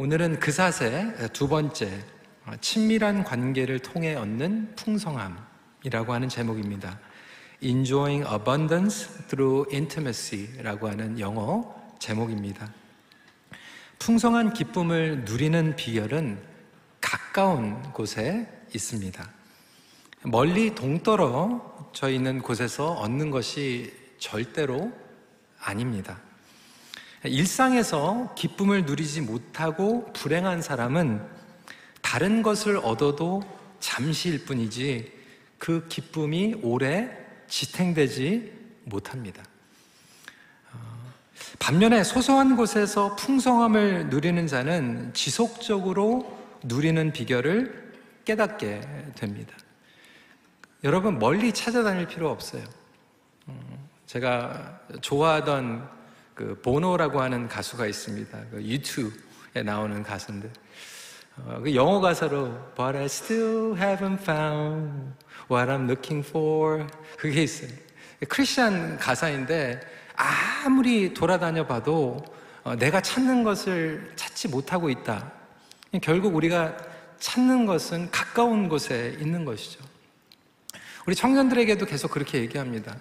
오늘은 그 사세 두 번째 어, 친밀한 관계를 통해 얻는 풍성함이라고 하는 제목입니다. Enjoying Abundance Through Intimacy라고 하는 영어 제목입니다. 풍성한 기쁨을 누리는 비결은 가까운 곳에 있습니다. 멀리 동떨어져 있는 곳에서 얻는 것이 절대로 아닙니다. 일상에서 기쁨을 누리지 못하고 불행한 사람은 다른 것을 얻어도 잠시일 뿐이지 그 기쁨이 오래 지탱되지 못합니다. 어, 반면에 소소한 곳에서 풍성함을 누리는 자는 지속적으로 누리는 비결을 깨닫게 됩니다. 여러분 멀리 찾아다닐 필요 없어요. 어, 제가 좋아하던 그 보노라고 하는 가수가 있습니다. 그 유튜브에 나오는 가수인데 어, 그 영어 가사로 But I still haven't found what I'm looking for 그게 있어요. 크리스천 가사인데 아무리 돌아다녀 봐도 어, 내가 찾는 것을 찾지 못하고 있다. 결국 우리가 찾는 것은 가까운 곳에 있는 것이죠. 우리 청년들에게도 계속 그렇게 얘기합니다.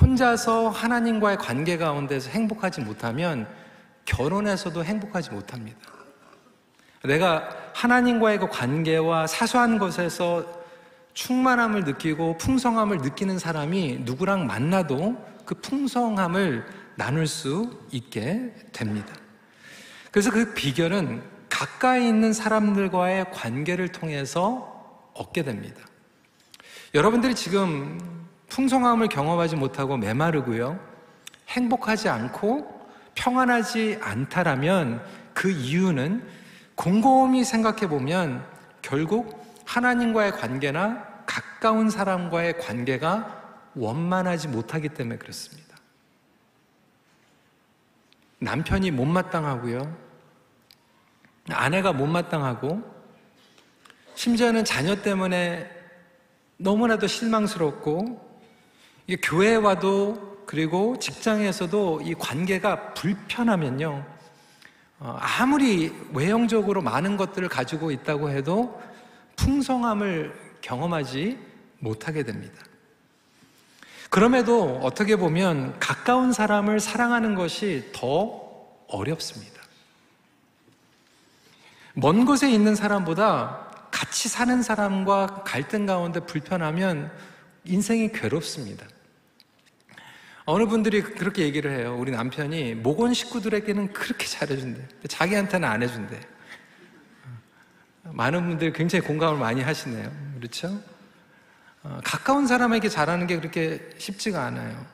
혼자서 하나님과의 관계 가운데서 행복하지 못하면 결혼에서도 행복하지 못합니다. 내가 하나님과의 그 관계와 사소한 것에서 충만함을 느끼고 풍성함을 느끼는 사람이 누구랑 만나도 그 풍성함을 나눌 수 있게 됩니다. 그래서 그 비결은 가까이 있는 사람들과의 관계를 통해서 얻게 됩니다. 여러분들이 지금 풍성함을 경험하지 못하고 메마르고요. 행복하지 않고 평안하지 않다라면 그 이유는 곰곰이 생각해 보면 결국 하나님과의 관계나 가까운 사람과의 관계가 원만하지 못하기 때문에 그렇습니다. 남편이 못마땅하고요. 아내가 못마땅하고 심지어는 자녀 때문에 너무나도 실망스럽고 교회 와도 그리고 직장에서도 이 관계가 불편하면요. 어, 아무리 외형적으로 많은 것들을 가지고 있다고 해도 풍성함을 경험하지 못하게 됩니다. 그럼에도 어떻게 보면 가까운 사람을 사랑하는 것이 더 어렵습니다. 먼 곳에 있는 사람보다 같이 사는 사람과 갈등 가운데 불편하면 인생이 괴롭습니다. 어느 분들이 그렇게 얘기를 해요. 우리 남편이 모건 식구들에게는 그렇게 잘해준대. 자기한테는 안 해준대. 많은 분들이 굉장히 공감을 많이 하시네요. 그렇죠? 어, 가까운 사람에게 잘하는 게 그렇게 쉽지가 않아요.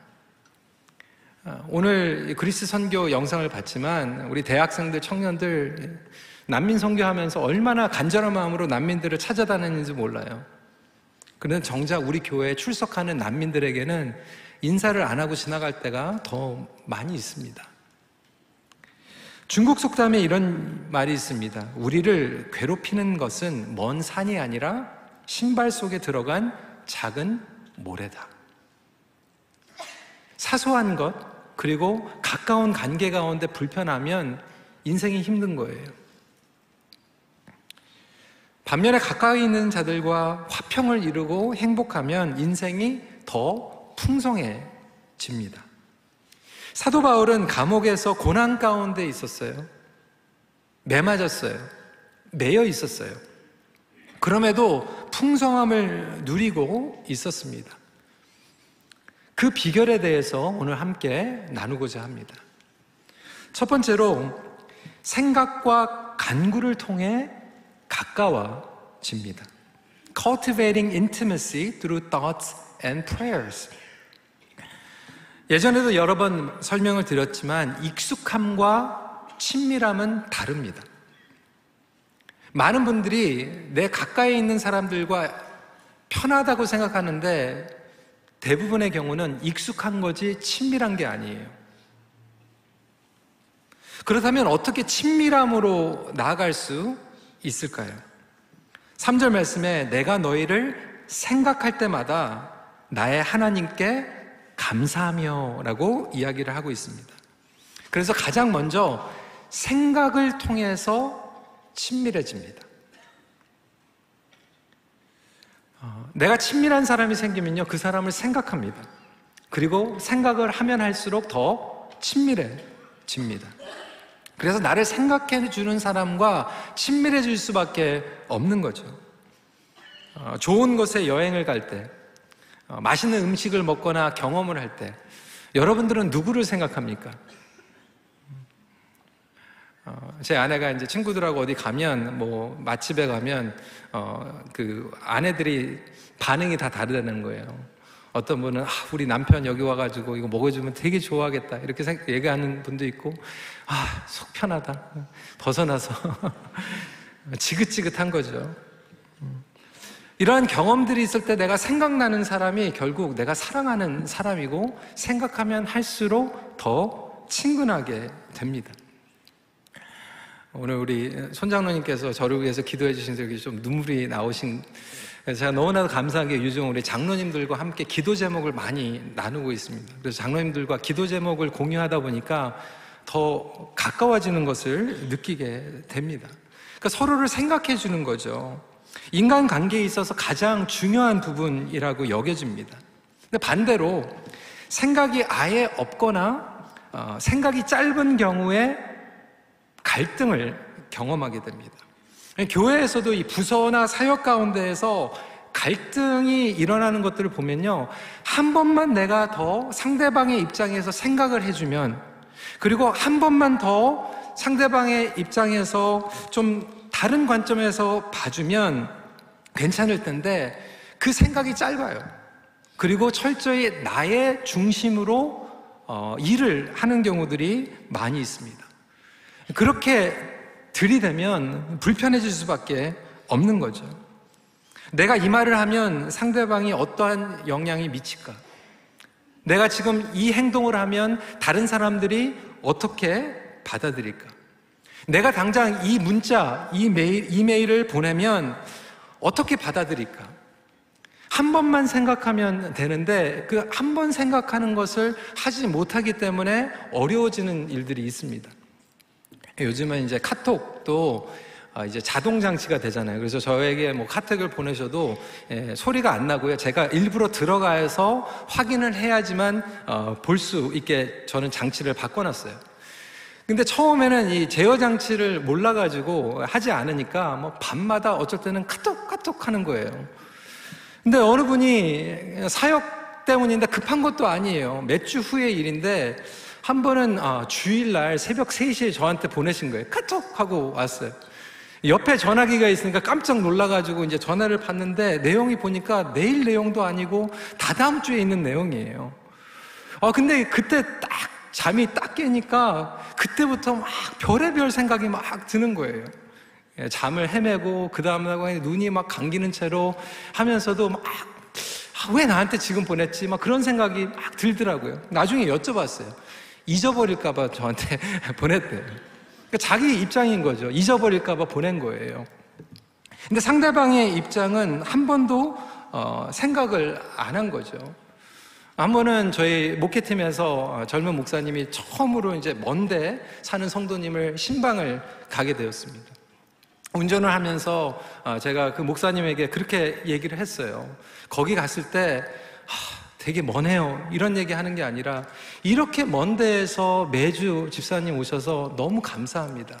어, 오늘 그리스 선교 영상을 봤지만 우리 대학생들, 청년들 난민 선교하면서 얼마나 간절한 마음으로 난민들을 찾아다니는지 몰라요. 그런데 정작 우리 교회에 출석하는 난민들에게는 인사를 안 하고 지나갈 때가 더 많이 있습니다. 중국 속담에 이런 말이 있습니다. 우리를 괴롭히는 것은 먼 산이 아니라 신발 속에 들어간 작은 모래다. 사소한 것, 그리고 가까운 관계 가운데 불편하면 인생이 힘든 거예요. 반면에 가까이 있는 자들과 화평을 이루고 행복하면 인생이 더 풍성해집니다. 사도 바울은 감옥에서 고난 가운데 있었어요. 매 맞았어요. 매여 있었어요. 그럼에도 풍성함을 누리고 있었습니다. 그 비결에 대해서 오늘 함께 나누고자 합니다. 첫 번째로 생각과 간구를 통해 가까워집니다. Cultivating intimacy through thoughts and prayers. 예전에도 여러 번 설명을 드렸지만 익숙함과 친밀함은 다릅니다. 많은 분들이 내 가까이 있는 사람들과 편하다고 생각하는데 대부분의 경우는 익숙한 거지 친밀한 게 아니에요. 그렇다면 어떻게 친밀함으로 나아갈 수 있을까요? 3절 말씀에 내가 너희를 생각할 때마다 나의 하나님께 감사하며 라고 이야기를 하고 있습니다. 그래서 가장 먼저 생각을 통해서 친밀해집니다. 어, 내가 친밀한 사람이 생기면요, 그 사람을 생각합니다. 그리고 생각을 하면 할수록 더 친밀해집니다. 그래서 나를 생각해 주는 사람과 친밀해질 수밖에 없는 거죠. 어, 좋은 곳에 여행을 갈 때, 어, 맛있는 음식을 먹거나 경험을 할 때, 여러분들은 누구를 생각합니까? 어, 제 아내가 이제 친구들하고 어디 가면, 뭐, 맛집에 가면, 어, 그 아내들이 반응이 다 다르다는 거예요. 어떤 분은, 아, 우리 남편 여기 와가지고 이거 먹어주면 되게 좋아하겠다. 이렇게 얘기하는 분도 있고, 아, 속 편하다. 벗어나서. 지긋지긋한 거죠. 이러한 경험들이 있을 때 내가 생각나는 사람이 결국 내가 사랑하는 사람이고 생각하면 할수록 더 친근하게 됩니다. 오늘 우리 손장로님께서 저를 위해서 기도해 주신 적이 좀 눈물이 나오신 제가 너무나도 감사한 게 요즘 우리 장로님들과 함께 기도 제목을 많이 나누고 있습니다. 그래서 장로님들과 기도 제목을 공유하다 보니까 더 가까워지는 것을 느끼게 됩니다. 그러니까 서로를 생각해 주는 거죠. 인간 관계에 있어서 가장 중요한 부분이라고 여겨집니다. 근데 반대로 생각이 아예 없거나 어, 생각이 짧은 경우에 갈등을 경험하게 됩니다. 교회에서도 이 부서나 사역 가운데에서 갈등이 일어나는 것들을 보면요. 한 번만 내가 더 상대방의 입장에서 생각을 해주면, 그리고 한 번만 더 상대방의 입장에서 좀 다른 관점에서 봐주면 괜찮을 텐데 그 생각이 짧아요. 그리고 철저히 나의 중심으로 어, 일을 하는 경우들이 많이 있습니다. 그렇게 들이대면 불편해질 수밖에 없는 거죠. 내가 이 말을 하면 상대방이 어떠한 영향이 미칠까? 내가 지금 이 행동을 하면 다른 사람들이 어떻게 받아들일까? 내가 당장 이 문자, 이 메일, 이메일을 보내면 어떻게 받아들일까? 한 번만 생각하면 되는데 그 한 번 생각하는 것을 하지 못하기 때문에 어려워지는 일들이 있습니다. 요즘은 이제 카톡도 아, 이제 자동 장치가 되잖아요. 그래서 저에게 뭐 카톡을 보내셔도 예, 소리가 안 나고요. 제가 일부러 들어가서 확인을 해야지만 어, 볼수 있게 저는 장치를 바꿔놨어요. 근데 처음에는 이 제어 장치를 몰라가지고 하지 않으니까 뭐 밤마다 어쩔 때는 카톡 카톡 하는 거예요. 근데 어느 분이 사역 때문인데 급한 것도 아니에요. 몇 주 후의 일인데 한 번은 아, 주일날 새벽 3시에 저한테 보내신 거예요. 카톡 하고 왔어요. 옆에 전화기가 있으니까 깜짝 놀라가지고 이제 전화를 받는데 내용이 보니까 내일 내용도 아니고 다다음 주에 있는 내용이에요. 아, 근데 그때 딱 잠이 딱 깨니까 그때부터 막 별의별 생각이 막 드는 거예요. 예, 잠을 헤매고 그 다음날 눈이 막 감기는 채로 하면서도 막 아, 왜 나한테 지금 보냈지? 막 그런 생각이 막 들더라고요. 나중에 여쭤봤어요. 잊어버릴까봐 저한테 보냈대요. 그러니까 자기 입장인 거죠. 잊어버릴까봐 보낸 거예요. 근데 상대방의 입장은 한 번도 어, 생각을 안 한 거죠. 한 번은 저희 목회팀에서 어, 젊은 목사님이 처음으로 이제 먼데 사는 성도님을 신방을 가게 되었습니다. 운전을 하면서 어, 제가 그 목사님에게 그렇게 얘기를 했어요. 거기 갔을 때 되게 머네요. 이런 얘기 하는 게 아니라 이렇게 먼 데에서 매주 집사님 오셔서 너무 감사합니다.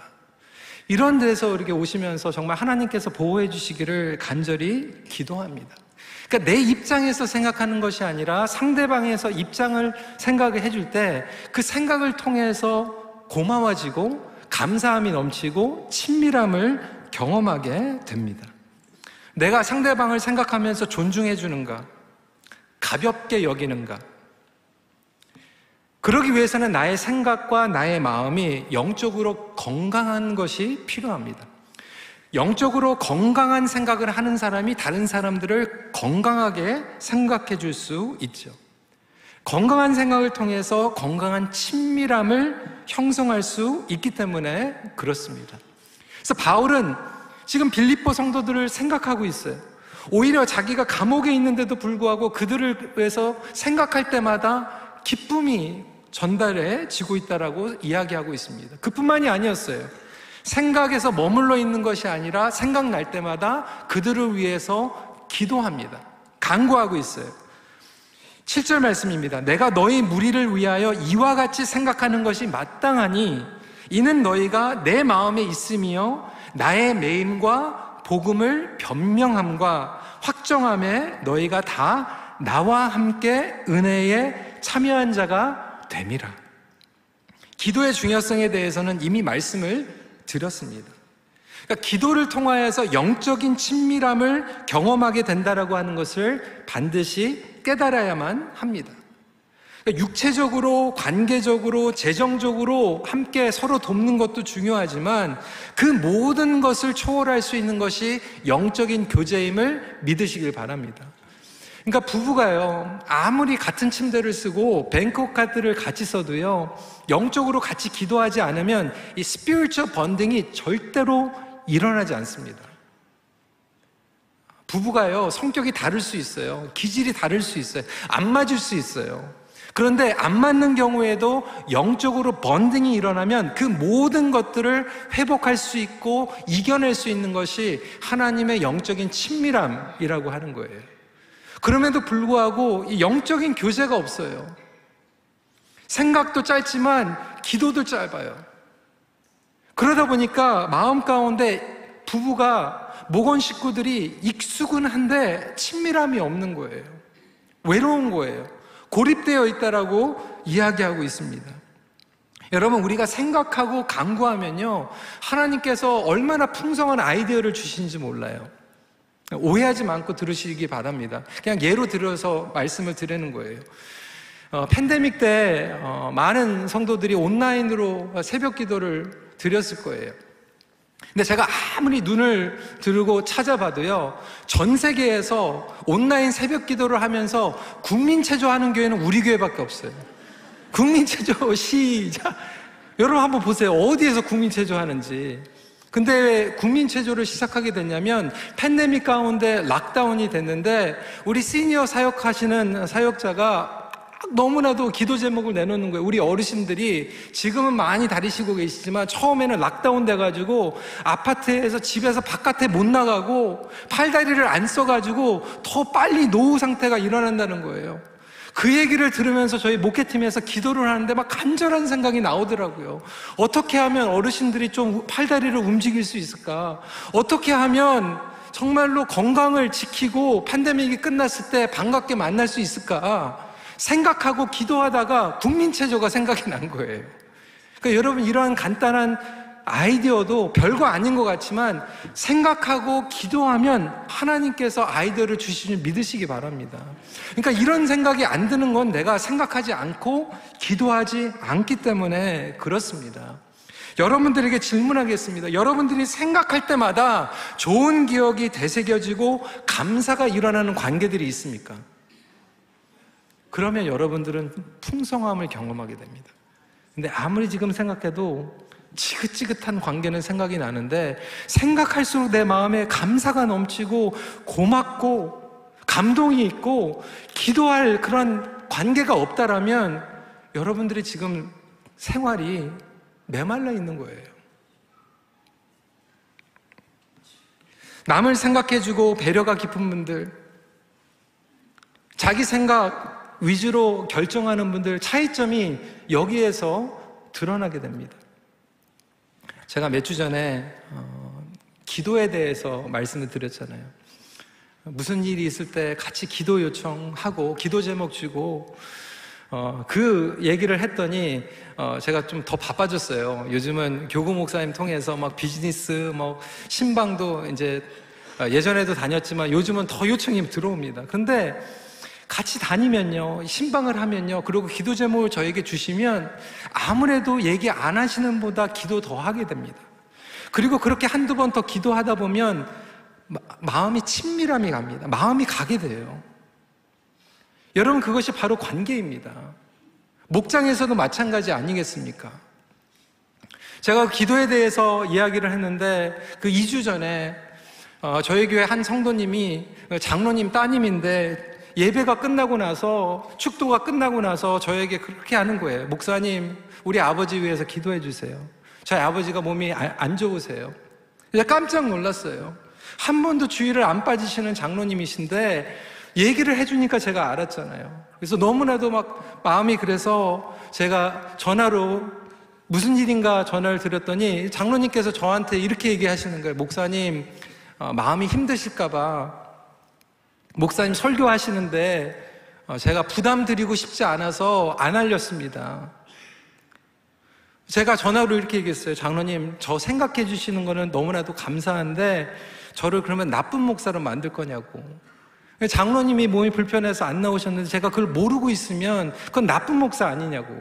이런 데서 이렇게 오시면서 정말 하나님께서 보호해 주시기를 간절히 기도합니다. 그러니까 내 입장에서 생각하는 것이 아니라 상대방에서 입장을 생각을 해줄 때 그 생각을 통해서 고마워지고 감사함이 넘치고 친밀함을 경험하게 됩니다. 내가 상대방을 생각하면서 존중해 주는가? 가볍게 여기는가? 그러기 위해서는 나의 생각과 나의 마음이 영적으로 건강한 것이 필요합니다. 영적으로 건강한 생각을 하는 사람이 다른 사람들을 건강하게 생각해 줄 수 있죠. 건강한 생각을 통해서 건강한 친밀함을 형성할 수 있기 때문에 그렇습니다. 그래서 바울은 지금 빌립보 성도들을 생각하고 있어요. 오히려 자기가 감옥에 있는데도 불구하고 그들을 위해서 생각할 때마다 기쁨이 전달해 지고 있다라고 이야기하고 있습니다. 그뿐만이 아니었어요. 생각에서 머물러 있는 것이 아니라 생각날 때마다 그들을 위해서 기도합니다. 간구하고 있어요. 7절 말씀입니다. 내가 너희 무리를 위하여 이와 같이 생각하는 것이 마땅하니 이는 너희가 내 마음에 있으며 나의 매임과 복음을 변명함과 확정함에 너희가 다 나와 함께 은혜에 참여한 자가 됨이라. 기도의 중요성에 대해서는 이미 말씀을 드렸습니다. 그러니까 기도를 통하여서 영적인 친밀함을 경험하게 된다라고 하는 것을 반드시 깨달아야만 합니다. 그러니까 육체적으로, 관계적으로, 재정적으로 함께 서로 돕는 것도 중요하지만 그 모든 것을 초월할 수 있는 것이 영적인 교제임을 믿으시길 바랍니다. 그러니까 부부가요, 아무리 같은 침대를 쓰고 뱅콕 카드를 같이 써도요, 영적으로 같이 기도하지 않으면 이 스피리처 번딩이 절대로 일어나지 않습니다. 부부가요, 성격이 다를 수 있어요. 기질이 다를 수 있어요. 안 맞을 수 있어요. 그런데 안 맞는 경우에도 영적으로 번딩이 일어나면 그 모든 것들을 회복할 수 있고 이겨낼 수 있는 것이 하나님의 영적인 친밀함이라고 하는 거예요. 그럼에도 불구하고 영적인 교제가 없어요. 생각도 짧지만 기도도 짧아요. 그러다 보니까 마음 가운데 부부가 모건 식구들이 익숙은 한데 친밀함이 없는 거예요. 외로운 거예요. 고립되어 있다라고 이야기하고 있습니다. 여러분, 우리가 생각하고 강구하면요, 하나님께서 얼마나 풍성한 아이디어를 주시는지 몰라요. 오해하지 않고 들으시기 바랍니다. 그냥 예로 들어서 말씀을 드리는 거예요. 어, 팬데믹 때 어, 많은 성도들이 온라인으로 새벽 기도를 드렸을 거예요. 근데 제가 아무리 눈을 들고 찾아봐도요, 전 세계에서 온라인 새벽 기도를 하면서 국민체조 하는 교회는 우리 교회밖에 없어요. 국민체조 시작. 여러분 한번 보세요. 어디에서 국민체조 하는지. 근데 왜 국민 체조를 시작하게 됐냐면 팬데믹 가운데 락다운이 됐는데 우리 시니어 사역하시는 사역자가 너무나도 기도 제목을 내놓는 거예요. 우리 어르신들이 지금은 많이 다니시고 계시지만 처음에는 락다운 돼가지고 아파트에서 집에서 바깥에 못 나가고 팔다리를 안 써가지고 더 빨리 노후 상태가 일어난다는 거예요. 그 얘기를 들으면서 저희 목회팀에서 기도를 하는데 막 간절한 생각이 나오더라고요. 어떻게 하면 어르신들이 좀 팔다리를 움직일 수 있을까? 어떻게 하면 정말로 건강을 지키고 팬데믹이 끝났을 때 반갑게 만날 수 있을까? 생각하고 기도하다가 국민체조가 생각이 난 거예요. 그러니까 여러분 이러한 간단한 아이디어도 별거 아닌 것 같지만 생각하고 기도하면 하나님께서 아이디어를 주시는 믿으시기 바랍니다. 그러니까 이런 생각이 안 드는 건 내가 생각하지 않고 기도하지 않기 때문에 그렇습니다. 여러분들에게 질문하겠습니다. 여러분들이 생각할 때마다 좋은 기억이 되새겨지고 감사가 일어나는 관계들이 있습니까? 그러면 여러분들은 풍성함을 경험하게 됩니다. 근데 아무리 지금 생각해도 지긋지긋한 관계는 생각이 나는데 생각할수록 내 마음에 감사가 넘치고 고맙고 감동이 있고 기도할 그런 관계가 없다라면 여러분들이 지금 생활이 메말라 있는 거예요. 남을 생각해주고 배려가 깊은 분들, 자기 생각 위주로 결정하는 분들 차이점이 여기에서 드러나게 됩니다. 제가 몇 주 전에 어, 기도에 대해서 말씀을 드렸잖아요. 무슨 일이 있을 때 같이 기도 요청하고 기도 제목 주고 어, 그 얘기를 했더니 어, 제가 좀 더 바빠졌어요. 요즘은 교구 목사님 통해서 막 비즈니스, 뭐 신방도 이제 어, 예전에도 다녔지만 요즘은 더 요청이 들어옵니다. 근데 같이 다니면요, 신방을 하면요, 그리고 기도 제목을 저에게 주시면 아무래도 얘기 안 하시는 보다 기도 더 하게 됩니다. 그리고 그렇게 한두 번 더 기도하다 보면 마음이 친밀함이 갑니다. 마음이 가게 돼요. 여러분, 그것이 바로 관계입니다. 목장에서도 마찬가지 아니겠습니까? 제가 기도에 대해서 이야기를 했는데 그 2주 전에 어, 저희 교회 한 성도님이 장로님 따님인데 예배가 끝나고 나서 축도가 끝나고 나서 저에게 그렇게 하는 거예요. 목사님, 우리 아버지 위해서 기도해 주세요. 저희 아버지가 몸이 안 좋으세요. 깜짝 놀랐어요. 한 번도 주의를 안 빠지시는 장로님이신데 얘기를 해주니까 제가 알았잖아요. 그래서 너무나도 막 마음이 그래서 제가 전화로 무슨 일인가 전화를 드렸더니 장로님께서 저한테 이렇게 얘기하시는 거예요. 목사님, 어, 마음이 힘드실까봐 목사님 설교하시는데 어, 제가 부담 드리고 싶지 않아서 안 알렸습니다. 제가 전화로 이렇게 얘기했어요. 장로님, 저 생각해 주시는 거는 너무나도 감사한데 저를 그러면 나쁜 목사로 만들 거냐고. 장로님이 몸이 불편해서 안 나오셨는데 제가 그걸 모르고 있으면 그건 나쁜 목사 아니냐고.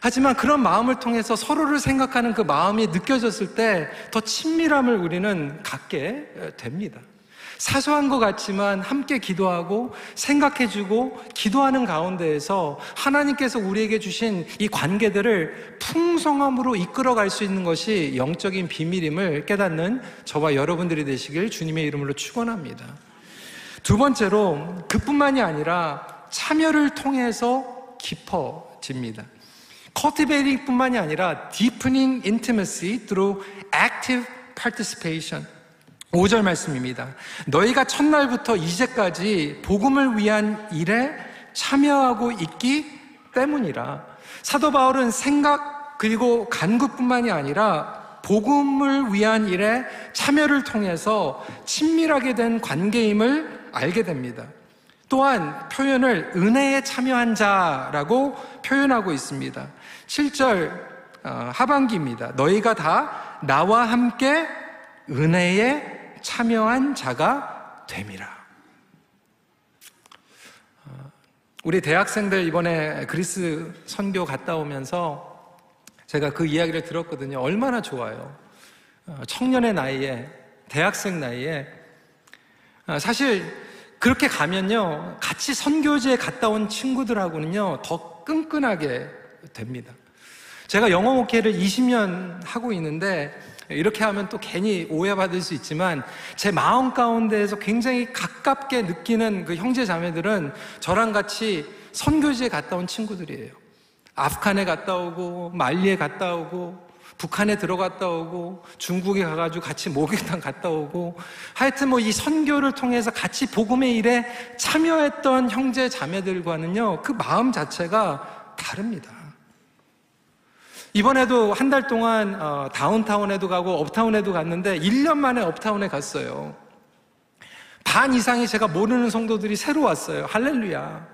하지만 그런 마음을 통해서 서로를 생각하는 그 마음이 느껴졌을 때 더 친밀함을 우리는 갖게 됩니다. 사소한 것 같지만 함께 기도하고 생각해주고 기도하는 가운데에서 하나님께서 우리에게 주신 이 관계들을 풍성함으로 이끌어갈 수 있는 것이 영적인 비밀임을 깨닫는 저와 여러분들이 되시길 주님의 이름으로 축원합니다. 두 번째로 그뿐만이 아니라 참여를 통해서 깊어집니다. cultivating뿐만이 아니라 deepening intimacy through active participation. 5절 말씀입니다. 너희가 첫날부터 이제까지 복음을 위한 일에 참여하고 있기 때문이라. 사도 바울은 생각 그리고 간구뿐만이 아니라 복음을 위한 일에 참여를 통해서 친밀하게 된 관계임을 알게 됩니다. 또한 표현을 은혜에 참여한 자라고 표현하고 있습니다. 7절 어, 하반기입니다. 너희가 다 나와 함께 은혜에 참여한 자가 됨이라. 어, 우리 대학생들 이번에 그리스 선교 갔다 오면서 제가 그 이야기를 들었거든요. 얼마나 좋아요. 어, 청년의 나이에, 대학생 나이에. 어, 사실 그렇게 가면요. 같이 선교지에 갔다 온 친구들하고는요. 더 끈끈하게 됩니다. 제가 영어 목회를 20년 하고 있는데 이렇게 하면 또 괜히 오해받을 수 있지만 제 마음 가운데에서 굉장히 가깝게 느끼는 그 형제 자매들은 저랑 같이 선교지에 갔다 온 친구들이에요. 아프간에 갔다 오고 말리에 갔다 오고 북한에 들어갔다 오고 중국에 가가지고 같이 목욕탕 갔다 오고 하여튼 뭐 이 선교를 통해서 같이 복음의 일에 참여했던 형제 자매들과는요 그 마음 자체가 다릅니다. 이번에도 한 달 동안 어, 다운타운에도 가고 업타운에도 갔는데 1년 만에 업타운에 갔어요. 반 이상이 제가 모르는 성도들이 새로 왔어요. 할렐루야.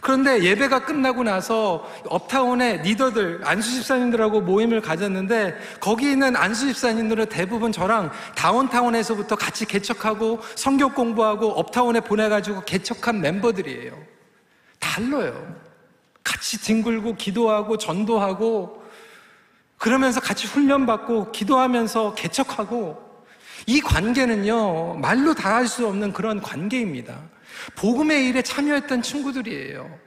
그런데 예배가 끝나고 나서 업타운에 리더들, 안수집사님들하고 모임을 가졌는데 거기 있는 안수집사님들은 대부분 저랑 다운타운에서부터 같이 개척하고 성교 공부하고 업타운에 보내가지고 개척한 멤버들이에요. 달라요. 같이 뒹굴고 기도하고 전도하고 그러면서 같이 훈련받고 기도하면서 개척하고 이 관계는요, 말로 다 할 수 없는 그런 관계입니다. 복음의 일에 참여했던 친구들이에요.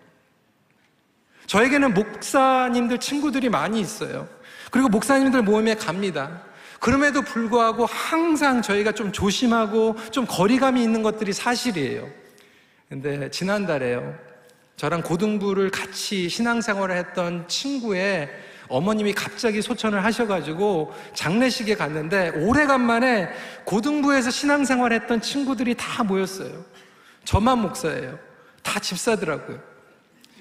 저에게는 목사님들 친구들이 많이 있어요. 그리고 목사님들 모임에 갑니다. 그럼에도 불구하고 항상 저희가 좀 조심하고 좀 거리감이 있는 것들이 사실이에요. 근데 지난달에요. 저랑 고등부를 같이 신앙생활을 했던 친구의 어머님이 갑자기 소천을 하셔가지고 장례식에 갔는데 오래간만에 고등부에서 신앙생활 했던 친구들이 다 모였어요. 저만 목사예요. 다 집사더라고요.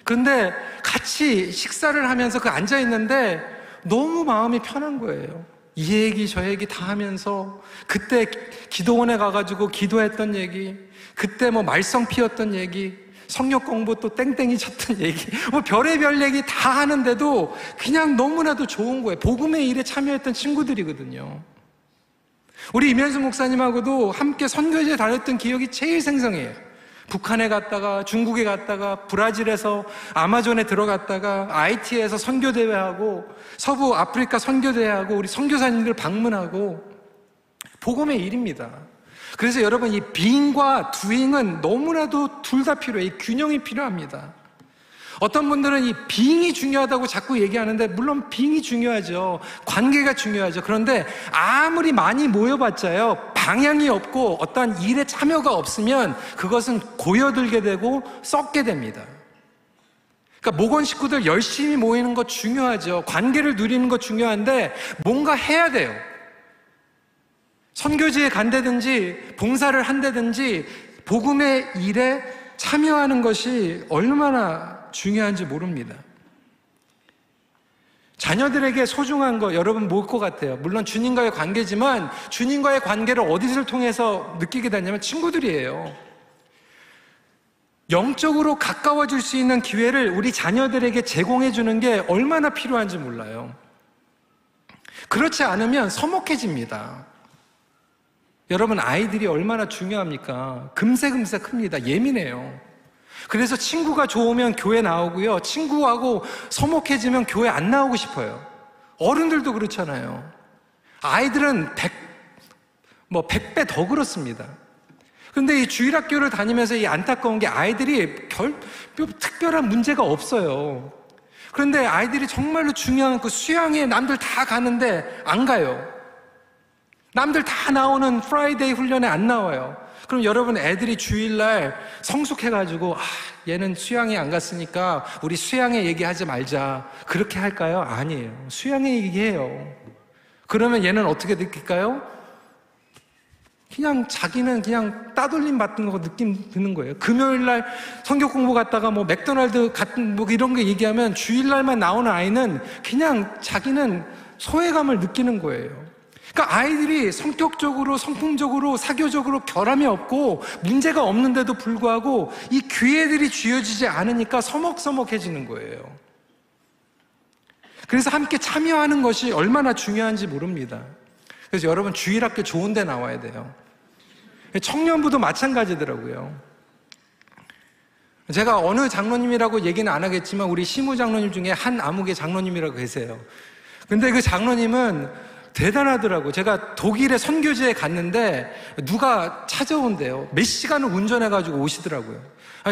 그런데 같이 식사를 하면서 그 앉아있는데 너무 마음이 편한 거예요. 이 얘기 저 얘기 다 하면서 그때 기도원에 가가지고 기도했던 얘기, 그때 뭐 말썽 피웠던 얘기, 성역 공부 또 땡땡이 쳤던 얘기, 뭐 별의별 얘기 다 하는데도 그냥 너무나도 좋은 거예요. 복음의 일에 참여했던 친구들이거든요. 우리 이면수 목사님하고도 함께 선교지에 다녔던 기억이 제일 생생해요. 북한에 갔다가 중국에 갔다가 브라질에서 아마존에 들어갔다가 IT에서 선교대회하고 서부 아프리카 선교대회하고 우리 선교사님들 방문하고 복음의 일입니다. 그래서 여러분 이 being과 doing은 너무나도 둘 다 필요해요. 이 균형이 필요합니다. 어떤 분들은 이 being이 중요하다고 자꾸 얘기하는데 물론 being이 중요하죠. 관계가 중요하죠. 그런데 아무리 많이 모여봤자요. 방향이 없고 어떠한 일에 참여가 없으면 그것은 고여들게 되고 썩게 됩니다. 그러니까 목원 식구들 열심히 모이는 거 중요하죠. 관계를 누리는 거 중요한데 뭔가 해야 돼요. 선교지에 간다든지 봉사를 한다든지 복음의 일에 참여하는 것이 얼마나 중요한지 모릅니다. 자녀들에게 소중한 거 여러분 뭘 것 같아요? 물론 주님과의 관계지만 주님과의 관계를 어디를 통해서 느끼게 되냐면 친구들이에요. 영적으로 가까워질 수 있는 기회를 우리 자녀들에게 제공해 주는 게 얼마나 필요한지 몰라요. 그렇지 않으면 서먹해집니다. 여러분 아이들이 얼마나 중요합니까? 금세금세 큽니다. 예민해요. 그래서 친구가 좋으면 교회 나오고요. 친구하고 서먹해지면 교회 안 나오고 싶어요. 어른들도 그렇잖아요. 아이들은 백, 뭐, 백배더 그렇습니다. 근데 이 주일학교를 다니면서 이 안타까운 게 아이들이 별, 특별한 문제가 없어요. 그런데 아이들이 정말로 중요한 그 수양회에 남들 다 가는데 안 가요. 남들 다 나오는 Friday 훈련에 안 나와요. 그럼 여러분 애들이 주일날 성숙해가지고 아 얘는 수양에 안 갔으니까 우리 수양에 얘기하지 말자 그렇게 할까요? 아니에요. 수양에 얘기해요. 그러면 얘는 어떻게 느낄까요? 그냥 자기는 그냥 따돌림 받는 거 느낌 드는 거예요. 금요일 날 성격 공부 갔다가 뭐 맥도날드 같은 뭐 이런 거 얘기하면 주일 날만 나오는 아이는 그냥 자기는 소외감을 느끼는 거예요. 그러니까 아이들이 성격적으로, 성품적으로, 사교적으로 결함이 없고 문제가 없는데도 불구하고 이 기회들이 쥐어지지 않으니까 서먹서먹해지는 거예요. 그래서 함께 참여하는 것이 얼마나 중요한지 모릅니다. 그래서 여러분 주일학교 좋은 데 나와야 돼요. 청년부도 마찬가지더라고요. 제가 어느 장로님이라고 얘기는 안 하겠지만 우리 시무 장로님 중에 한 암흑의 장로님이라고 계세요. 근데 그 장로님은 대단하더라고. 제가 독일의 선교지에 갔는데 누가 찾아온대요. 몇 시간을 운전해가지고 오시더라고요.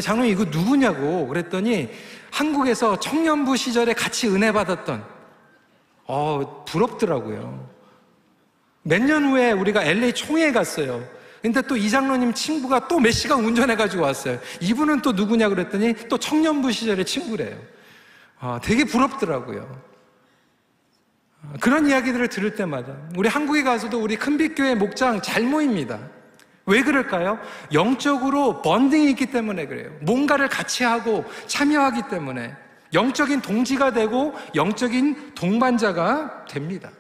장로님 이거 누구냐고 그랬더니 한국에서 청년부 시절에 같이 은혜 받았던, 어, 부럽더라고요. 몇 년 후에 우리가 LA 총회에 갔어요. 근데 또 이 장로님 친구가 또 몇 시간 운전해가지고 왔어요. 이분은 또 누구냐 그랬더니 또 청년부 시절의 친구래요. 아, 되게 부럽더라고요. 그런 이야기들을 들을 때마다 우리 한국에 가서도 우리 큰빛교회 목장 잘 모입니다. 왜 그럴까요? 영적으로 번딩이 있기 때문에 그래요. 뭔가를 같이 하고 참여하기 때문에 영적인 동지가 되고 영적인 동반자가 됩니다.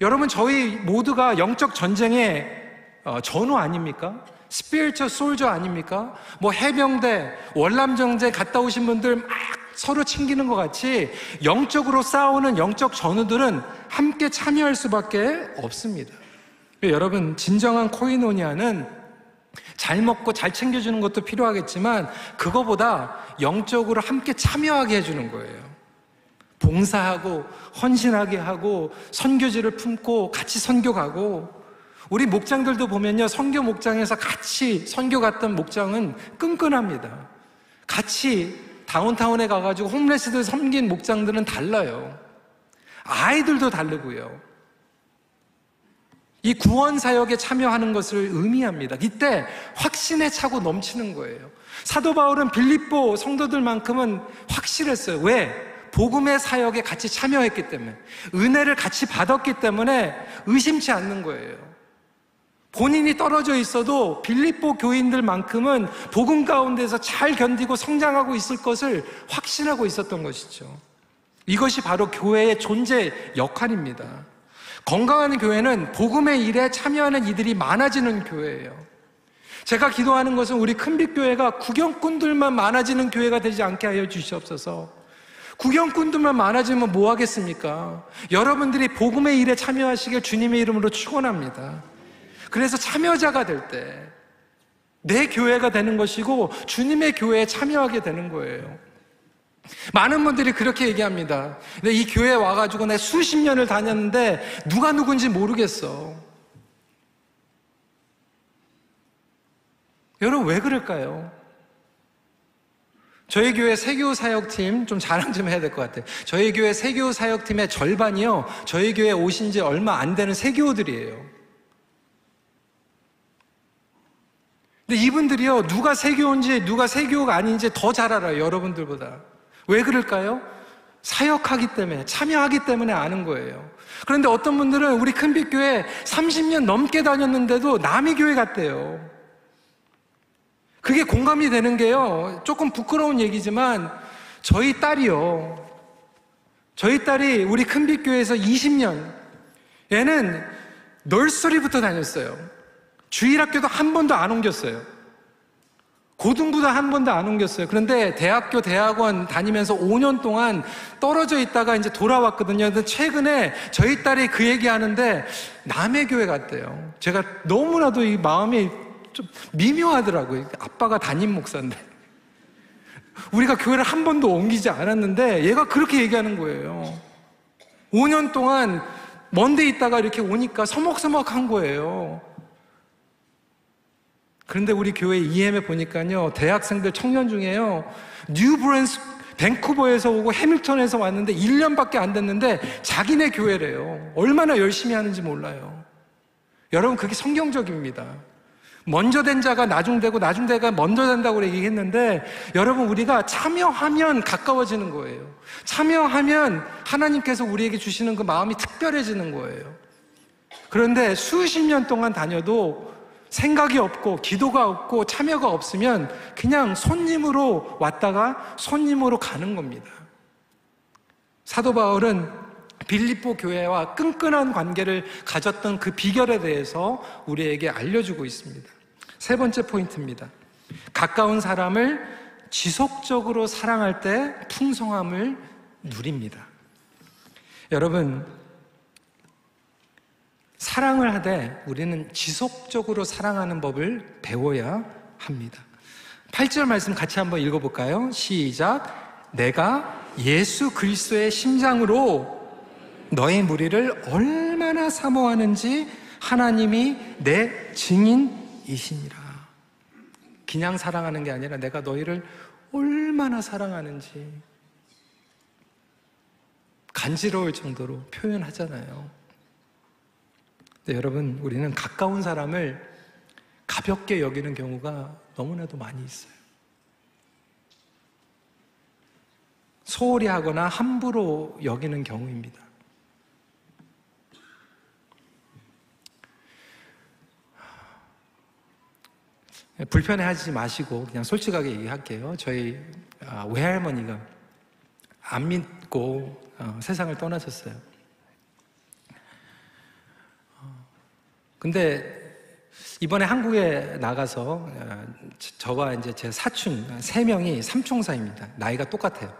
여러분 저희 모두가 영적 전쟁의 어, 전우 아닙니까? 스피리처 솔저 아닙니까? 뭐 해병대, 월남정제 갔다 오신 분들 막 서로 챙기는 것 같이 영적으로 싸우는 영적 전우들은 함께 참여할 수밖에 없습니다. 여러분, 진정한 코이노니아는 잘 먹고 잘 챙겨주는 것도 필요하겠지만 그거보다 영적으로 함께 참여하게 해주는 거예요. 봉사하고 헌신하게 하고 선교지를 품고 같이 선교 가고 우리 목장들도 보면요 선교 목장에서 같이 선교 갔던 목장은 끈끈합니다. 같이 다운타운에 가가지고 홈레스들 섬긴 목장들은 달라요. 아이들도 다르고요. 이 구원 사역에 참여하는 것을 의미합니다. 이때 확신에 차고 넘치는 거예요. 사도 바울은 빌립보 성도들만큼은 확실했어요. 왜? 복음의 사역에 같이 참여했기 때문에 은혜를 같이 받았기 때문에 의심치 않는 거예요. 본인이 떨어져 있어도 빌립보 교인들만큼은 복음 가운데서 잘 견디고 성장하고 있을 것을 확신하고 있었던 것이죠. 이것이 바로 교회의 존재 역할입니다. 건강한 교회는 복음의 일에 참여하는 이들이 많아지는 교회예요. 제가 기도하는 것은 우리 큰빛교회가 구경꾼들만 많아지는 교회가 되지 않게 하여 주시옵소서. 구경꾼들만 많아지면 뭐 하겠습니까? 여러분들이 복음의 일에 참여하시길 주님의 이름으로 축원합니다. 그래서 참여자가 될 때 내 교회가 되는 것이고 주님의 교회에 참여하게 되는 거예요. 많은 분들이 그렇게 얘기합니다. 근데 이 교회에 와가지고 내 수십 년을 다녔는데 누가 누군지 모르겠어. 여러분 왜 그럴까요? 저희 교회 세교 사역팀 좀 자랑 좀 해야 될 것 같아요. 저희 교회 세교 사역팀의 절반이요. 저희 교회 오신 지 얼마 안 되는 세교들이에요. 근데 이분들이요, 누가 세교인지 누가 세교가 아닌지 더 잘 알아요, 여러분들보다. 왜 그럴까요? 사역하기 때문에, 참여하기 때문에 아는 거예요. 그런데 어떤 분들은 우리 큰빛교회 30년 넘게 다녔는데도 남의 교회 갔대요. 그게 공감이 되는 게요. 조금 부끄러운 얘기지만 저희 딸이요. 저희 딸이 우리 큰빛교회에서 20년, 얘는 널서리부터 다녔어요. 주일학교도 한 번도 안 옮겼어요. 고등부도 한 번도 안 옮겼어요. 그런데 대학교, 대학원 다니면서 5년 동안 떨어져 있다가 이제 돌아왔거든요. 근데 최근에 저희 딸이 그 얘기 하는데 남의 교회 갔대요. 제가 너무나도 이 마음이 좀 미묘하더라고요. 아빠가 담임 목사인데. 우리가 교회를 한 번도 옮기지 않았는데 얘가 그렇게 얘기하는 거예요. 5년 동안 먼데 있다가 이렇게 오니까 서먹서먹한 거예요. 그런데 우리 교회 EM에 보니까요, 대학생들 청년 중에요, 뉴브런즈윅, 밴쿠버에서 오고 해밀턴에서 왔는데 1년밖에 안 됐는데 자기네 교회래요. 얼마나 열심히 하는지 몰라요. 여러분, 그게 성경적입니다. 먼저 된 자가 나중되고 나중되가 먼저 된다고 얘기했는데 여러분 우리가 참여하면 가까워지는 거예요. 참여하면 하나님께서 우리에게 주시는 그 마음이 특별해지는 거예요. 그런데 수십 년 동안 다녀도 생각이 없고 기도가 없고 참여가 없으면 그냥 손님으로 왔다가 손님으로 가는 겁니다. 사도 바울은 빌립보 교회와 끈끈한 관계를 가졌던 그 비결에 대해서 우리에게 알려주고 있습니다. 세 번째 포인트입니다. 가까운 사람을 지속적으로 사랑할 때 풍성함을 누립니다. 여러분, 사랑을 하되 우리는 지속적으로 사랑하는 법을 배워야 합니다. 8절 말씀 같이 한번 읽어볼까요? 시작. 내가 예수 그리스도의 심장으로 너의 무리를 얼마나 사모하는지 하나님이 내 증인이시니라. 그냥 사랑하는 게 아니라 내가 너희를 얼마나 사랑하는지 간지러울 정도로 표현하잖아요. 근데 여러분, 우리는 가까운 사람을 가볍게 여기는 경우가 너무나도 많이 있어요. 소홀히 하거나 함부로 여기는 경우입니다. 불편해 하지 마시고 그냥 솔직하게 얘기할게요. 저희 아, 외할머니가 안 믿고 어, 세상을 떠나셨어요. 근데 이번에 한국에 나가서 어, 저와 이제 제 사촌 세 명이 삼총사입니다. 나이가 똑같아요.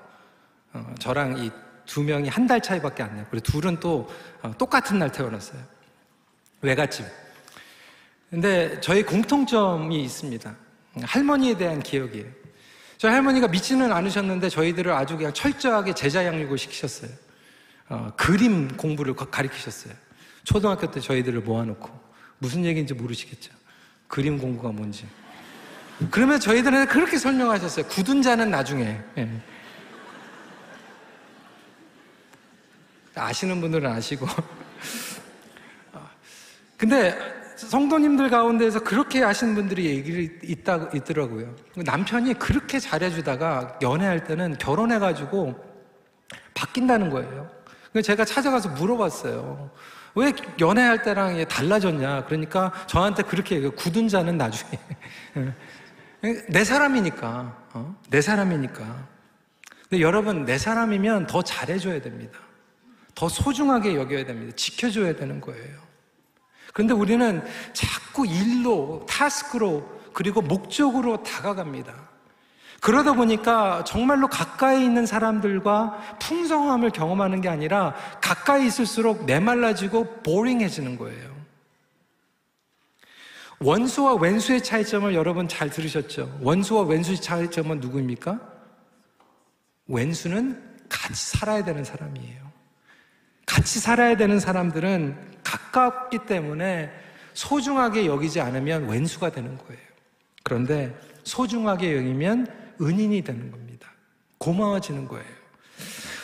어, 저랑 이 두 명이 한 달 차이밖에 안 나요. 그리고 둘은 또 어, 똑같은 날 태어났어요. 외갓집. 근데 저희 공통점이 있습니다. 할머니에 대한 기억이에요. 저희 할머니가 믿지는 않으셨는데 저희들을 아주 그냥 철저하게 제자 양육을 시키셨어요. 어, 그림 공부를 가르치셨어요. 초등학교 때 저희들을 모아놓고. 무슨 얘기인지 모르시겠죠? 그림 공부가 뭔지. 그러면 저희들은 그렇게 설명하셨어요. 굳은 자는 나중에. 예. 아시는 분들은 아시고. 근데 성도님들 가운데에서 그렇게 하시는 분들이 얘기를 있다, 있더라고요. 남편이 그렇게 잘해주다가 연애할 때는 결혼해가지고 바뀐다는 거예요. 제가 찾아가서 물어봤어요. 왜 연애할 때랑 달라졌냐? 그러니까 저한테 그렇게 얘기해요. 굳은 자는 나중에. 내 사람이니까. 어? 내 사람이니까. 근데 여러분, 내 사람이면 더 잘해줘야 됩니다. 더 소중하게 여겨야 됩니다. 지켜줘야 되는 거예요. 그런데 우리는 자꾸 일로, 타스크로, 그리고 목적으로 다가갑니다. 그러다 보니까 정말로 가까이 있는 사람들과 풍성함을 경험하는 게 아니라 가까이 있을수록 메말라지고 보링해지는 거예요. 원수와 왼수의 차이점을 여러분 잘 들으셨죠? 원수와 왼수의 차이점은 누구입니까? 왼수는 같이 살아야 되는 사람이에요. 같이 살아야 되는 사람들은 가깝기 때문에 소중하게 여기지 않으면 왼수가 되는 거예요. 그런데 소중하게 여기면 은인이 되는 겁니다. 고마워지는 거예요.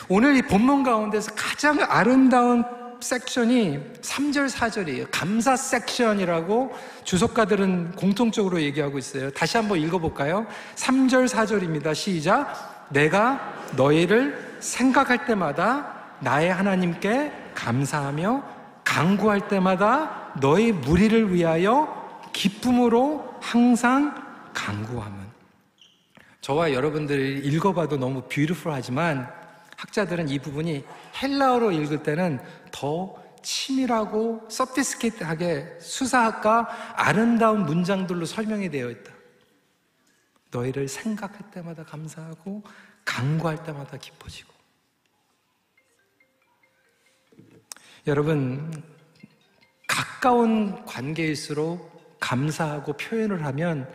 오늘 이 본문 가운데서 가장 아름다운 섹션이 3절, 4절이에요. 감사 섹션이라고 주석가들은 공통적으로 얘기하고 있어요. 다시 한번 읽어볼까요? 3절, 4절입니다. 시작. 내가 너희를 생각할 때마다 나의 하나님께 감사하며 강구할 때마다 너희 무리를 위하여 기쁨으로 항상 강구함은 저와 여러분들이 읽어봐도 너무 뷰티풀하지만 학자들은 이 부분이 헬라어로 읽을 때는 더 치밀하고 서피스케이트하게 수사학과 아름다운 문장들로 설명이 되어 있다. 너희를 생각할 때마다 감사하고 강구할 때마다 기뻐지고. 여러분, 가까운 관계일수록 감사하고 표현을 하면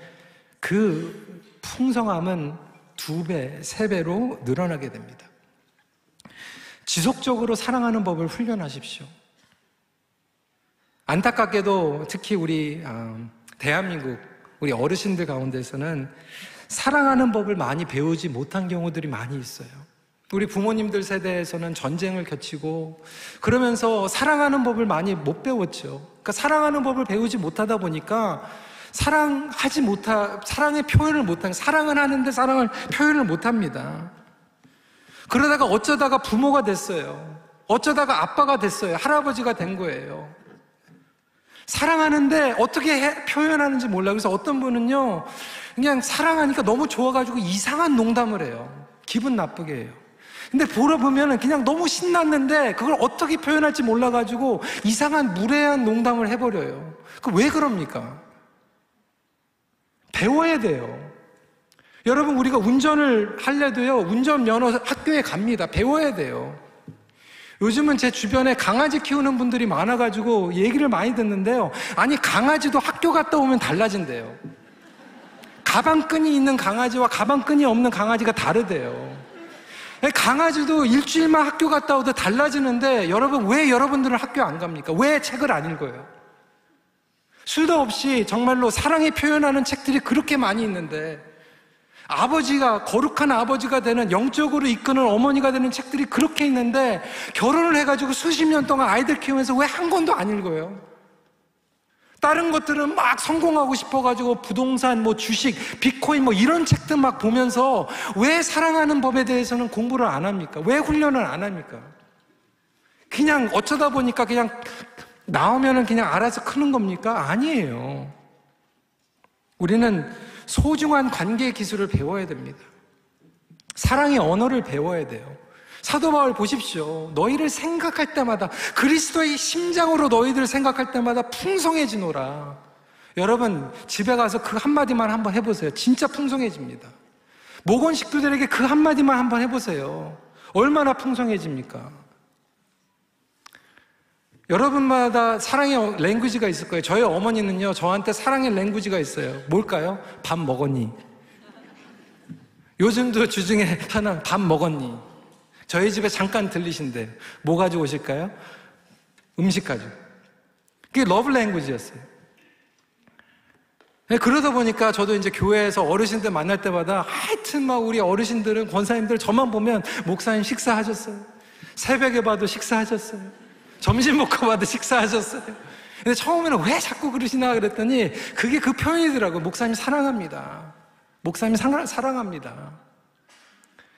그 풍성함은 두 배, 세 배로 늘어나게 됩니다. 지속적으로 사랑하는 법을 훈련하십시오. 안타깝게도 특히 우리 아, 대한민국 우리 어르신들 가운데서는 사랑하는 법을 많이 배우지 못한 경우들이 많이 있어요. 우리 부모님들 세대에서는 전쟁을 겪치고 그러면서 사랑하는 법을 많이 못 배웠죠. 그러니까 사랑하는 법을 배우지 못하다 보니까 사랑하지 못하, 사랑의 표현을 못한, 사랑은 하는데 사랑을 표현을 못합니다. 그러다가 어쩌다가 부모가 됐어요. 어쩌다가 아빠가 됐어요. 할아버지가 된 거예요. 사랑하는데 어떻게 해, 표현하는지 몰라. 그래서 어떤 분은요, 그냥 사랑하니까 너무 좋아가지고 이상한 농담을 해요. 기분 나쁘게 해요. 근데 보러 보면은 그냥 너무 신났는데 그걸 어떻게 표현할지 몰라가지고 이상한 무례한 농담을 해버려요. 그 왜 그럽니까? 배워야 돼요. 여러분, 우리가 운전을 할래도요, 운전면허 학교에 갑니다. 배워야 돼요. 요즘은 제 주변에 강아지 키우는 분들이 많아가지고 얘기를 많이 듣는데요. 아니, 강아지도 학교 갔다 오면 달라진대요. 가방끈이 있는 강아지와 가방끈이 없는 강아지가 다르대요. 강아지도 일주일만 학교 갔다 오도 달라지는데 여러분, 왜 여러분들은 학교 안 갑니까? 왜 책을 안 읽어요? 수도 없이 정말로 사랑이 표현하는 책들이 그렇게 많이 있는데 아버지가 거룩한 아버지가 되는 영적으로 이끄는 어머니가 되는 책들이 그렇게 있는데 결혼을 해가지고 수십 년 동안 아이들 키우면서 왜 한 권도 안 읽어요? 다른 것들은 막 성공하고 싶어가지고 부동산, 뭐 주식, 비코인 뭐 이런 책들 막 보면서 왜 사랑하는 법에 대해서는 공부를 안 합니까? 왜 훈련을 안 합니까? 그냥 어쩌다 보니까 그냥 나오면은 그냥 알아서 크는 겁니까? 아니에요. 우리는 소중한 관계 기술을 배워야 됩니다. 사랑의 언어를 배워야 돼요. 사도 바울 보십시오. 너희를 생각할 때마다 그리스도의 심장으로 너희들 생각할 때마다 풍성해지노라. 여러분 집에 가서 그 한마디만 한번 해보세요. 진짜 풍성해집니다. 모건 식구들에게 그 한마디만 한번 해보세요. 얼마나 풍성해집니까? 여러분마다 사랑의 랭귀지가 있을 거예요. 저희 어머니는요, 저한테 사랑의 랭귀지가 있어요. 뭘까요? 밥 먹었니? 요즘도 주중에 하나, 밥 먹었니? 저희 집에 잠깐 들리신데, 뭐 가지고 오실까요? 음식 가지고. 그게 love language였어요. 네, 그러다 보니까 저도 이제 교회에서 어르신들 만날 때마다 하여튼 막 우리 어르신들은 권사님들 저만 보면 목사님 식사하셨어요. 새벽에 봐도 식사하셨어요. 점심 먹고 봐도 식사하셨어요. 근데 처음에는 왜 자꾸 그러시나 그랬더니 그게 그 표현이더라고요. 목사님 사랑합니다. 목사님 사랑합니다.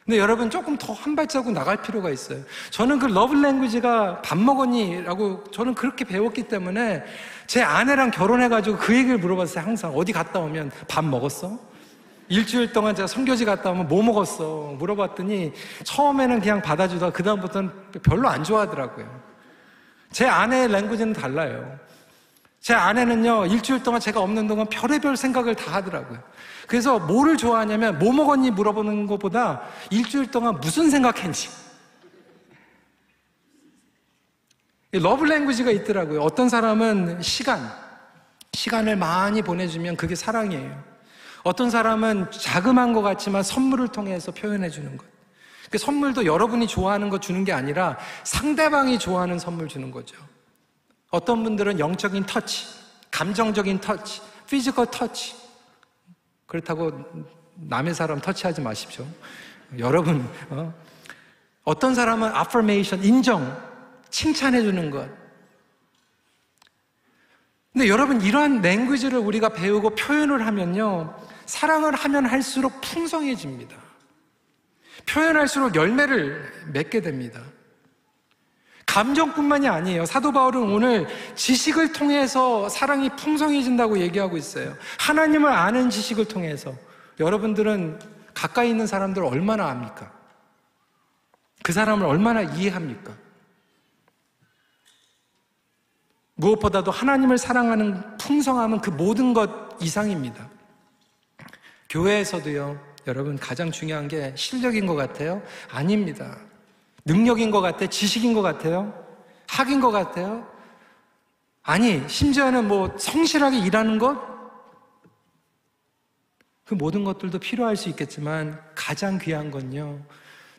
근데 여러분 조금 더 한 발자국 나갈 필요가 있어요. 저는 그 love language가 밥 먹었니? 라고 저는 그렇게 배웠기 때문에 제 아내랑 결혼해가지고 그 얘기를 물어봤어요. 항상 어디 갔다 오면 밥 먹었어? 일주일 동안 제가 선교지 갔다 오면 뭐 먹었어? 물어봤더니 처음에는 그냥 받아주다가 그 다음부터는 별로 안 좋아하더라고요. 제 아내의 language는 달라요. 제 아내는요, 일주일 동안 제가 없는 동안 별의별 생각을 다 하더라고요. 그래서 뭐를 좋아하냐면, 뭐 먹었니 물어보는 것보다 일주일 동안 무슨 생각했는지. love language가 있더라고요. 어떤 사람은 시간, 시간을 많이 보내주면 그게 사랑이에요. 어떤 사람은 자그마한 것 같지만 선물을 통해서 표현해 주는 것. 그 선물도 여러분이 좋아하는 거 주는 게 아니라 상대방이 좋아하는 선물 주는 거죠. 어떤 분들은 영적인 터치, 감정적인 터치, physical touch. 그렇다고 남의 사람 터치하지 마십시오. 여러분, 어떤 사람은 affirmation, 인정, 칭찬해 주는 것. 근데 여러분, 이러한 language를 우리가 배우고 표현을 하면요, 사랑을 하면 할수록 풍성해집니다. 표현할수록 열매를 맺게 됩니다. 감정뿐만이 아니에요. 사도 바울은 오늘 지식을 통해서 사랑이 풍성해진다고 얘기하고 있어요. 하나님을 아는 지식을 통해서. 여러분들은 가까이 있는 사람들을 얼마나 압니까? 그 사람을 얼마나 이해합니까? 무엇보다도 하나님을 사랑하는 풍성함은 그 모든 것 이상입니다. 교회에서도요, 여러분 가장 중요한 게 실력인 것 같아요? 아닙니다. 능력인 것 같아요? 지식인 것 같아요? 학인 것 같아요? 아니, 심지어는 뭐 성실하게 일하는 것? 그 모든 것들도 필요할 수 있겠지만 가장 귀한 건요.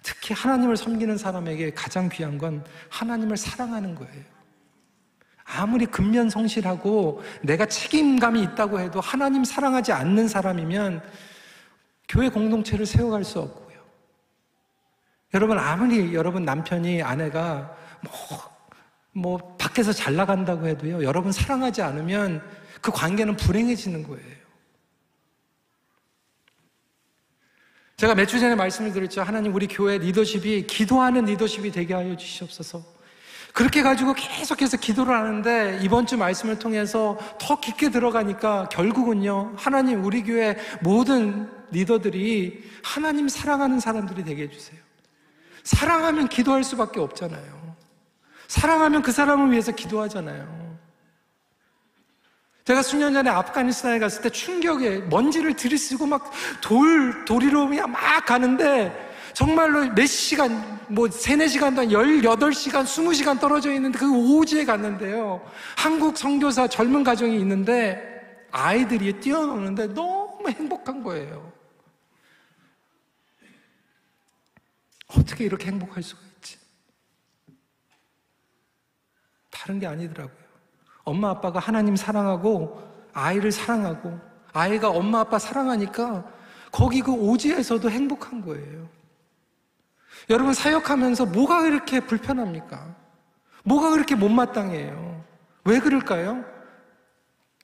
특히 하나님을 섬기는 사람에게 가장 귀한 건 하나님을 사랑하는 거예요. 아무리 근면 성실하고 내가 책임감이 있다고 해도 하나님 사랑하지 않는 사람이면 교회 공동체를 세워갈 수 없고요. 여러분, 아무리 여러분 남편이 아내가 뭐, 뭐, 밖에서 잘 나간다고 해도요, 여러분 사랑하지 않으면 그 관계는 불행해지는 거예요. 제가 몇 주 전에 말씀을 드렸죠. 하나님, 우리 교회 리더십이 기도하는 리더십이 되게 하여 주시옵소서. 그렇게 가지고 계속해서 기도를 하는데 이번 주 말씀을 통해서 더 깊게 들어가니까 결국은요, 하나님, 우리 교회 모든 리더들이 하나님 사랑하는 사람들이 되게 해주세요. 사랑하면 기도할 수밖에 없잖아요. 사랑하면 그 사람을 위해서 기도하잖아요. 제가 수년 전에 아프가니스탄에 갔을 때 충격에 먼지를 들이쓰고 막 돌, 도리로 그냥 막 가는데 정말로 몇 시간, 뭐 세네 시간 동안 18시간, 20시간 떨어져 있는데 그 오지에 갔는데요. 한국 선교사 젊은 가정이 있는데 아이들이 뛰어노는데 너무 행복한 거예요. 어떻게 이렇게 행복할 수가 있지? 다른 게 아니더라고요. 엄마 아빠가 하나님 사랑하고 아이를 사랑하고 아이가 엄마 아빠 사랑하니까 거기 그 오지에서도 행복한 거예요. 여러분 사역하면서 뭐가 그렇게 불편합니까? 뭐가 그렇게 못마땅해요? 왜 그럴까요?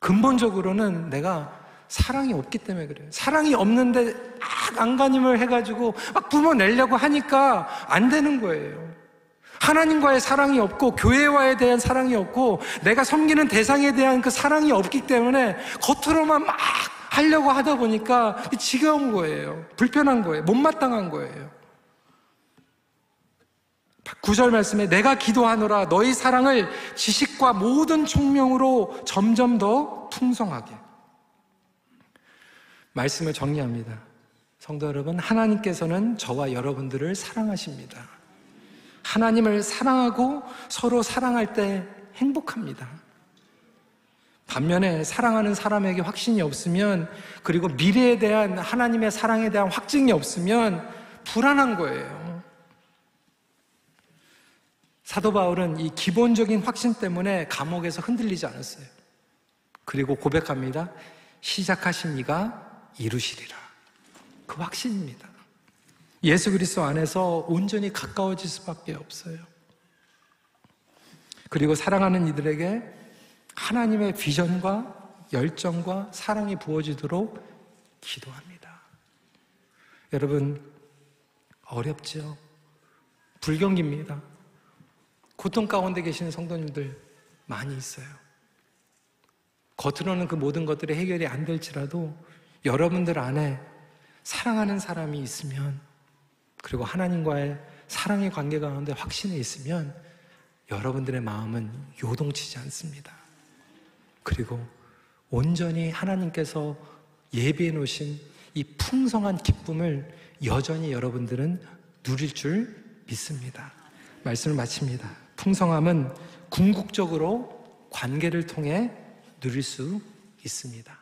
근본적으로는 내가 사랑이 없기 때문에 그래요. 사랑이 없는데 막 안간힘을 해가지고 막 뿜어내려고 하니까 안 되는 거예요. 하나님과의 사랑이 없고 교회와에 대한 사랑이 없고 내가 섬기는 대상에 대한 그 사랑이 없기 때문에 겉으로만 막 하려고 하다 보니까 지겨운 거예요. 불편한 거예요. 못마땅한 거예요. 구절 말씀에 내가 기도하노라 너희 사랑을 지식과 모든 총명으로 점점 더 풍성하게. 말씀을 정리합니다. 성도 여러분, 하나님께서는 저와 여러분들을 사랑하십니다. 하나님을 사랑하고 서로 사랑할 때 행복합니다. 반면에 사랑하는 사람에게 확신이 없으면 그리고 미래에 대한 하나님의 사랑에 대한 확증이 없으면 불안한 거예요. 사도 바울은 이 기본적인 확신 때문에 감옥에서 흔들리지 않았어요. 그리고 고백합니다. 시작하신 이가 이루시리라. 그 확신입니다. 예수 그리스도 안에서 온전히 가까워질 수밖에 없어요. 그리고 사랑하는 이들에게 하나님의 비전과 열정과 사랑이 부어지도록 기도합니다. 여러분, 어렵죠? 불경기입니다. 고통 가운데 계시는 성도님들 많이 있어요. 겉으로는 그 모든 것들이 해결이 안 될지라도 여러분들 안에 사랑하는 사람이 있으면 그리고 하나님과의 사랑의 관계 가운데 확신이 있으면 여러분들의 마음은 요동치지 않습니다. 그리고 온전히 하나님께서 예비해 놓으신 이 풍성한 기쁨을 여전히 여러분들은 누릴 줄 믿습니다. 말씀을 마칩니다. 풍성함은 궁극적으로 관계를 통해 누릴 수 있습니다.